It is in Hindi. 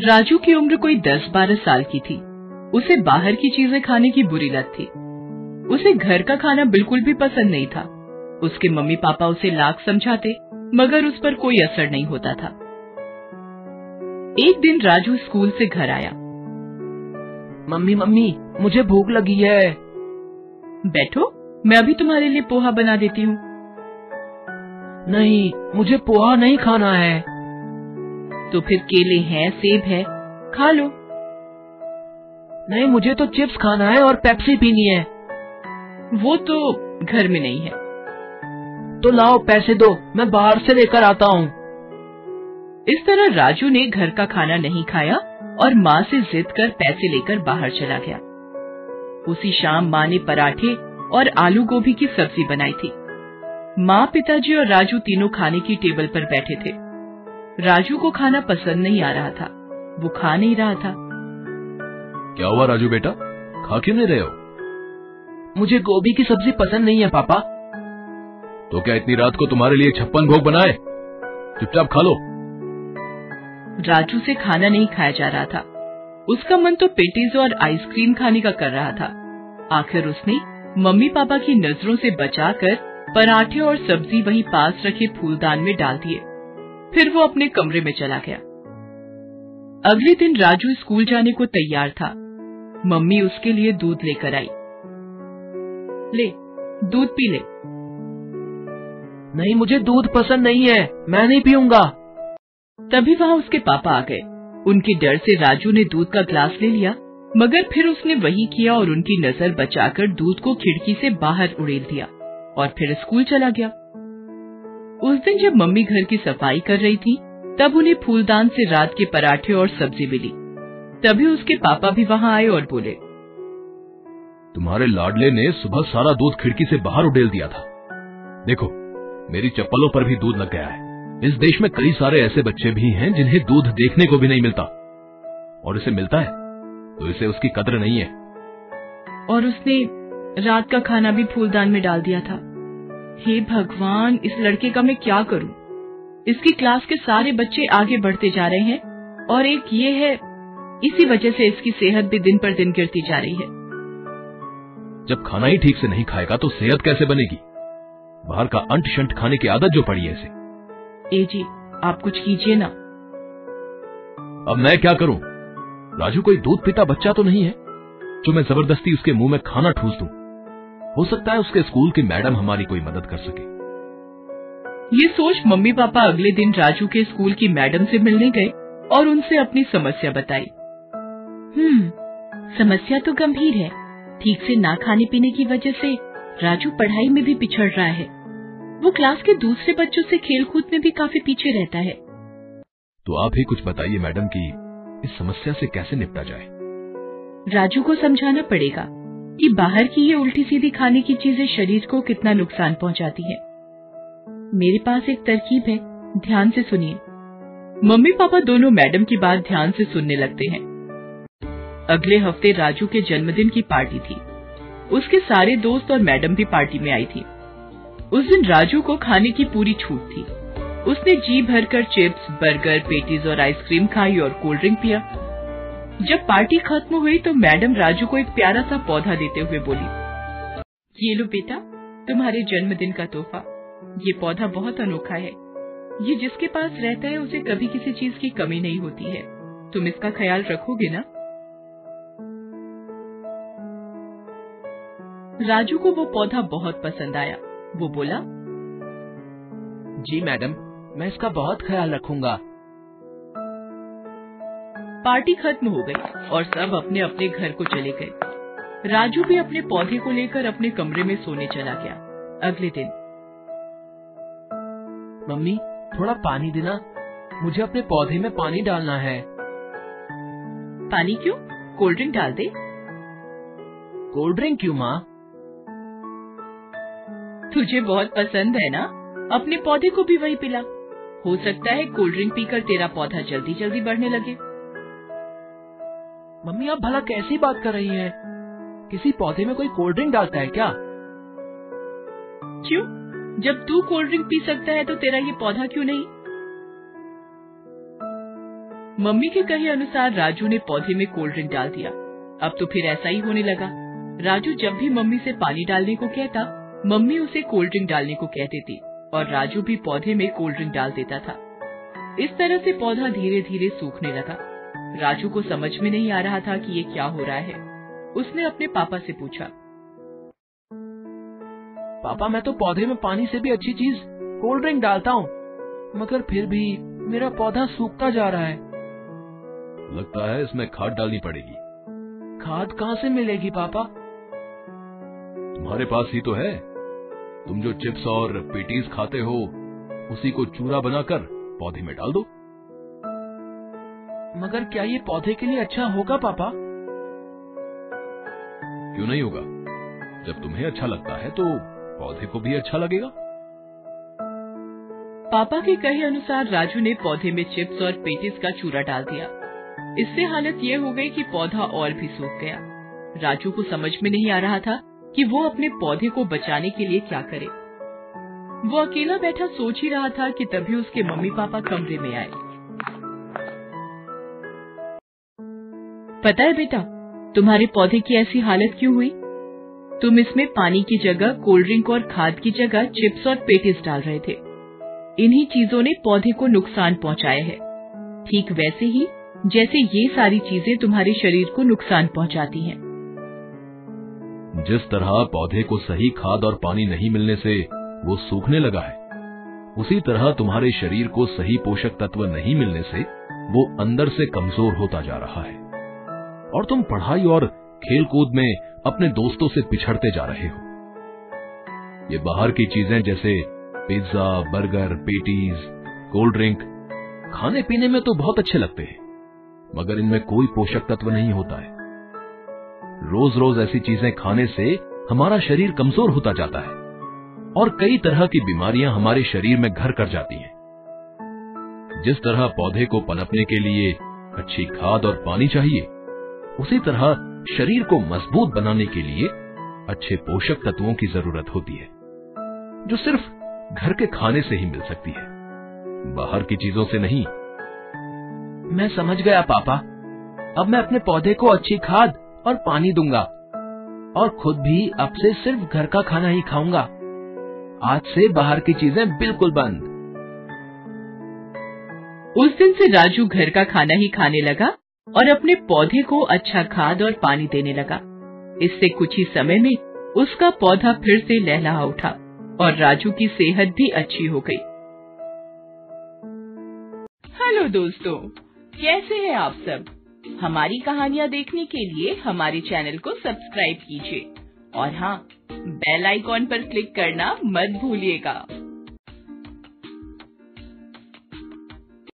राजू की उम्र कोई दस बारह साल की थी। उसे बाहर की चीज़ें खाने की बुरी लत थी। उसे घर का खाना बिल्कुल भी पसंद नहीं था। उसके मम्मी पापा उसे लाख समझाते मगर उस पर कोई असर नहीं होता था। एक दिन राजू स्कूल से घर आया। मम्मी मम्मी मुझे भूख लगी है। बैठो मैं अभी तुम्हारे लिए पोहा बना देती हूँ। नहीं मुझे पोहा नहीं खाना है। तो फिर केले हैं सेब है। खा लो। नहीं मुझे तो चिप्स खाना है और पेप्सी पीनी है। वो तो घर में नहीं है। तो लाओ पैसे दो मैं बाहर से लेकर आता हूँ। इस तरह राजू ने घर का खाना नहीं खाया और माँ से जिद कर पैसे लेकर बाहर चला गया। उसी शाम माँ ने पराठे और आलू गोभी की सब्ज़ी बनाई थी। माँ पिताजी और राजू तीनों खाने की टेबल पर बैठे थे। राजू को खाना पसंद नहीं आ रहा था। वो खा नहीं रहा था। क्या हुआ राजू बेटा? खा क्यों नहीं रहे हो? मुझे गोभी की सब्ज़ी पसंद नहीं है पापा। तो क्या इतनी रात को तुम्हारे लिए छप्पन भोग बनाए? चुपचाप खा लो। राजू से खाना नहीं खाया जा रहा था। उसका मन तो पेटीज और आइसक्रीम खाने का कर रहा था। आखिर उसने मम्मी पापा की नज़रों से बचाकर पराठे और सब्ज़ी वहीं पास रखे फूलदान में डाल दिए। फिर वो अपने कमरे में चला गया। अगले दिन राजू स्कूल जाने को तैयार था। मम्मी उसके लिए दूध लेकर आई। ले दूध पी ले। नहीं मुझे दूध पसंद नहीं है। मैं नहीं पीऊँगा। तभी वहाँ उसके पापा आ गए। उनके डर से राजू ने दूध का ग्लास ले लिया मगर फिर उसने वही किया और उनकी नज़र बचाकर दूध को खिड़की से बाहर उड़ेल दिया और फिर स्कूल चला गया। उस दिन जब मम्मी घर की सफ़ाई कर रही थी तब उन्हें फूलदान से रात के पराठे और सब्ज़ी मिली। तभी उसके पापा भी वहाँ आए और बोले तुम्हारे लाडले ने सुबह सारा दूध खिड़की से बाहर उडेल दिया था। देखो मेरी चप्पलों पर भी दूध लग गया है। इस देश में कई सारे ऐसे बच्चे भी हैं जिन्हें दूध देखने को भी नहीं मिलता। और इसे मिलता है तो इसे उसकी कदर नहीं है। और उसने रात का खाना भी फूलदान में डाल दिया था। हे भगवान इस लड़के का मैं क्या करूँ? इसकी क्लास के सारे बच्चे आगे बढ़ते जा रहे हैं और एक ये है इसी वजह से इसकी सेहत भी दिन पर दिन गिरती जा रही है। जब खाना ही ठीक से नहीं खाएगा तो सेहत कैसे बनेगी? बाहर का अंट शंट खाने की आदत जो पड़ी है इसे। ए जी आप कुछ कीजिए ना। अब मैं क्या करूँ? राजू कोई दूध पीता बच्चा तो नहीं है? जो मैं ज़बरदस्ती उसके मुँह में खाना ठूस दूँ। हो सकता है उसके स्कूल की मैडम हमारी कोई मदद कर सके। ये सोच मम्मी पापा अगले दिन राजू के स्कूल की मैडम से मिलने गए और उनसे अपनी समस्या बताई। हम्म समस्या तो गंभीर है। ठीक से ना खाने पीने की वजह से राजू पढ़ाई में भी पिछड़ रहा है। वो क्लास के दूसरे बच्चों से खेल कूद में भी काफ़ी पीछे रहता है। तो आप ही कुछ बताइए मैडम कि इस समस्या से कैसे निपटा जाए? राजू को समझाना पड़ेगा। कि बाहर की ये उल्टी सीधी खाने की चीज़ें शरीर को कितना नुकसान पहुंचाती है। मेरे पास एक तरकीब है, ध्यान से सुनिए। मम्मी पापा दोनों मैडम की बात ध्यान से सुनने लगते हैं। अगले हफ़्ते राजू के जन्मदिन की पार्टी थी। उसके सारे दोस्त और मैडम भी पार्टी में आई थी। उस दिन राजू को खाने की पूरी छूट थी। उसने जी भरकर चिप्स, बर्गर, पेटीज और आइसक्रीम खाई और कोल्ड ड्रिंक पिया। जब पार्टी खत्म हुई तो मैडम राजू को एक प्यारा सा पौधा देते हुए बोली, ये लो बेटा, तुम्हारे जन्मदिन का तोहफा। ये पौधा बहुत अनोखा है। ये जिसके पास रहता है उसे कभी किसी चीज़ की कमी नहीं होती है। तुम इसका ख्याल रखोगे ना? राजू को वो पौधा बहुत पसंद आया। वो बोला, जी मैडम, मैं इसका बहुत ख्याल रखूँगा। पार्टी खत्म हो गई और सब अपने अपने घर को चले गए। राजू भी अपने पौधे को लेकर अपने कमरे में सोने चला गया। अगले दिन। मम्मी थोड़ा पानी देना। मुझे अपने पौधे में पानी डालना है। पानी क्यों? कोल्ड ड्रिंक डाल दे। कोल्ड ड्रिंक क्यों माँ? तुझे बहुत पसंद है ना? अपने पौधे को भी वही पिला। हो सकता है कोल्ड ड्रिंक पीकर तेरा पौधा जल्दी जल्दी बढ़ने लगे। मम्मी, आप भला कैसी बात कर रही हैं? किसी पौधे में कोई कोल्ड ड्रिंक डालता है क्या? क्यों? जब तू कोल्ड ड्रिंक पी सकता है तो तेरा ये पौधा क्यों नहीं? मम्मी के कहे अनुसार राजू ने पौधे में कोल्ड ड्रिंक डाल दिया। अब तो फिर ऐसा ही होने लगा। राजू जब भी मम्मी से पानी डालने को कहता, मम्मी उसे कोल्ड ड्रिंक डालने को कह देती और राजू भी पौधे में कोल्ड ड्रिंक डाल देता था। इस तरह से पौधा धीरे धीरे सूखने लगा। राजू को समझ में नहीं आ रहा था कि ये क्या हो रहा है। उसने अपने पापा से पूछा। पापा मैं तो पौधे में पानी से भी अच्छी चीज़ कोल्ड ड्रिंक डालता हूँ मगर फिर भी मेरा पौधा सूखता जा रहा है। लगता है इसमें खाद डालनी पड़ेगी। खाद कहाँ से मिलेगी पापा? तुम्हारे पास ही तो है। तुम जो चिप्स और पेटीज खाते हो उसी को चूरा बनाकर पौधे में डाल दो। मगर क्या ये पौधे के लिए अच्छा होगा पापा? क्यों नहीं होगा? जब तुम्हें अच्छा लगता है तो पौधे को भी अच्छा लगेगा। पापा के कहे अनुसार राजू ने पौधे में चिप्स और पेटिस का चूरा डाल दिया। इससे हालत ये हो गई कि पौधा और भी सूख गया। राजू को समझ में नहीं आ रहा था कि वो अपने पौधे को बचाने के लिए क्या करे। वो अकेला बैठा सोच ही रहा था कि तभी उसके मम्मी पापा कमरे में आए। पता है बेटा, तुम्हारे पौधे की ऐसी हालत क्यों हुई? तुम इसमें पानी की जगह कोल्ड ड्रिंक और खाद की जगह चिप्स और पेटिस डाल रहे थे। इन्हीं चीज़ों ने पौधे को नुकसान पहुँचाया है। ठीक वैसे ही, जैसे ये सारी चीज़ें तुम्हारे शरीर को नुकसान पहुंचाती हैं। जिस तरह पौधे को सही खाद और पानी नहीं मिलने से वो सूखने लगा है, उसी तरह तुम्हारे शरीर को सही पोषक तत्व नहीं मिलने से वो अंदर से कमज़ोर होता जा रहा है। और तुम पढ़ाई और खेलकूद में अपने दोस्तों से पिछड़ते जा रहे हो। ये बाहर की चीज़ें जैसे pizza, burger, patties, cold drink खाने पीने में तो बहुत अच्छे लगते हैं, मगर इनमें कोई पोषक तत्व नहीं होता है। रोज रोज ऐसी चीज़ें खाने से हमारा शरीर कमज़ोर होता जाता है, और कई तरह की बीमारियाँ हमारे शरीर में घर कर जाती हैं। जिस तरह पौधे को पनपने के लिए अच्छी खाद और पानी चाहिए उसी तरह शरीर को मज़बूत बनाने के लिए अच्छे पोषक तत्वों की ज़रूरत होती है, जो सिर्फ़ घर के खाने से ही मिल सकती है। बाहर की चीज़ों से नहीं। मैं समझ गया, पापा। अब मैं अपने पौधे को अच्छी खाद और पानी दूँगा और खुद भी अब से सिर्फ़ घर का खाना ही खाऊँगा। आज से बाहर की चीज़ें बिल्कुल बंद। उस दिन से राजू घर का खाना ही खाने लगा। और अपने पौधे को अच्छा खाद और पानी देने लगा। इससे कुछ ही समय में उसका पौधा फिर से लहलहा उठा और राजू की सेहत भी अच्छी हो गई। हेलो दोस्तों, कैसे हैं आप सब? हमारी कहानियाँ देखने के लिए हमारे चैनल को सब्सक्राइब कीजिए और हाँ बेल आइकॉन पर क्लिक करना मत भूलिएगा।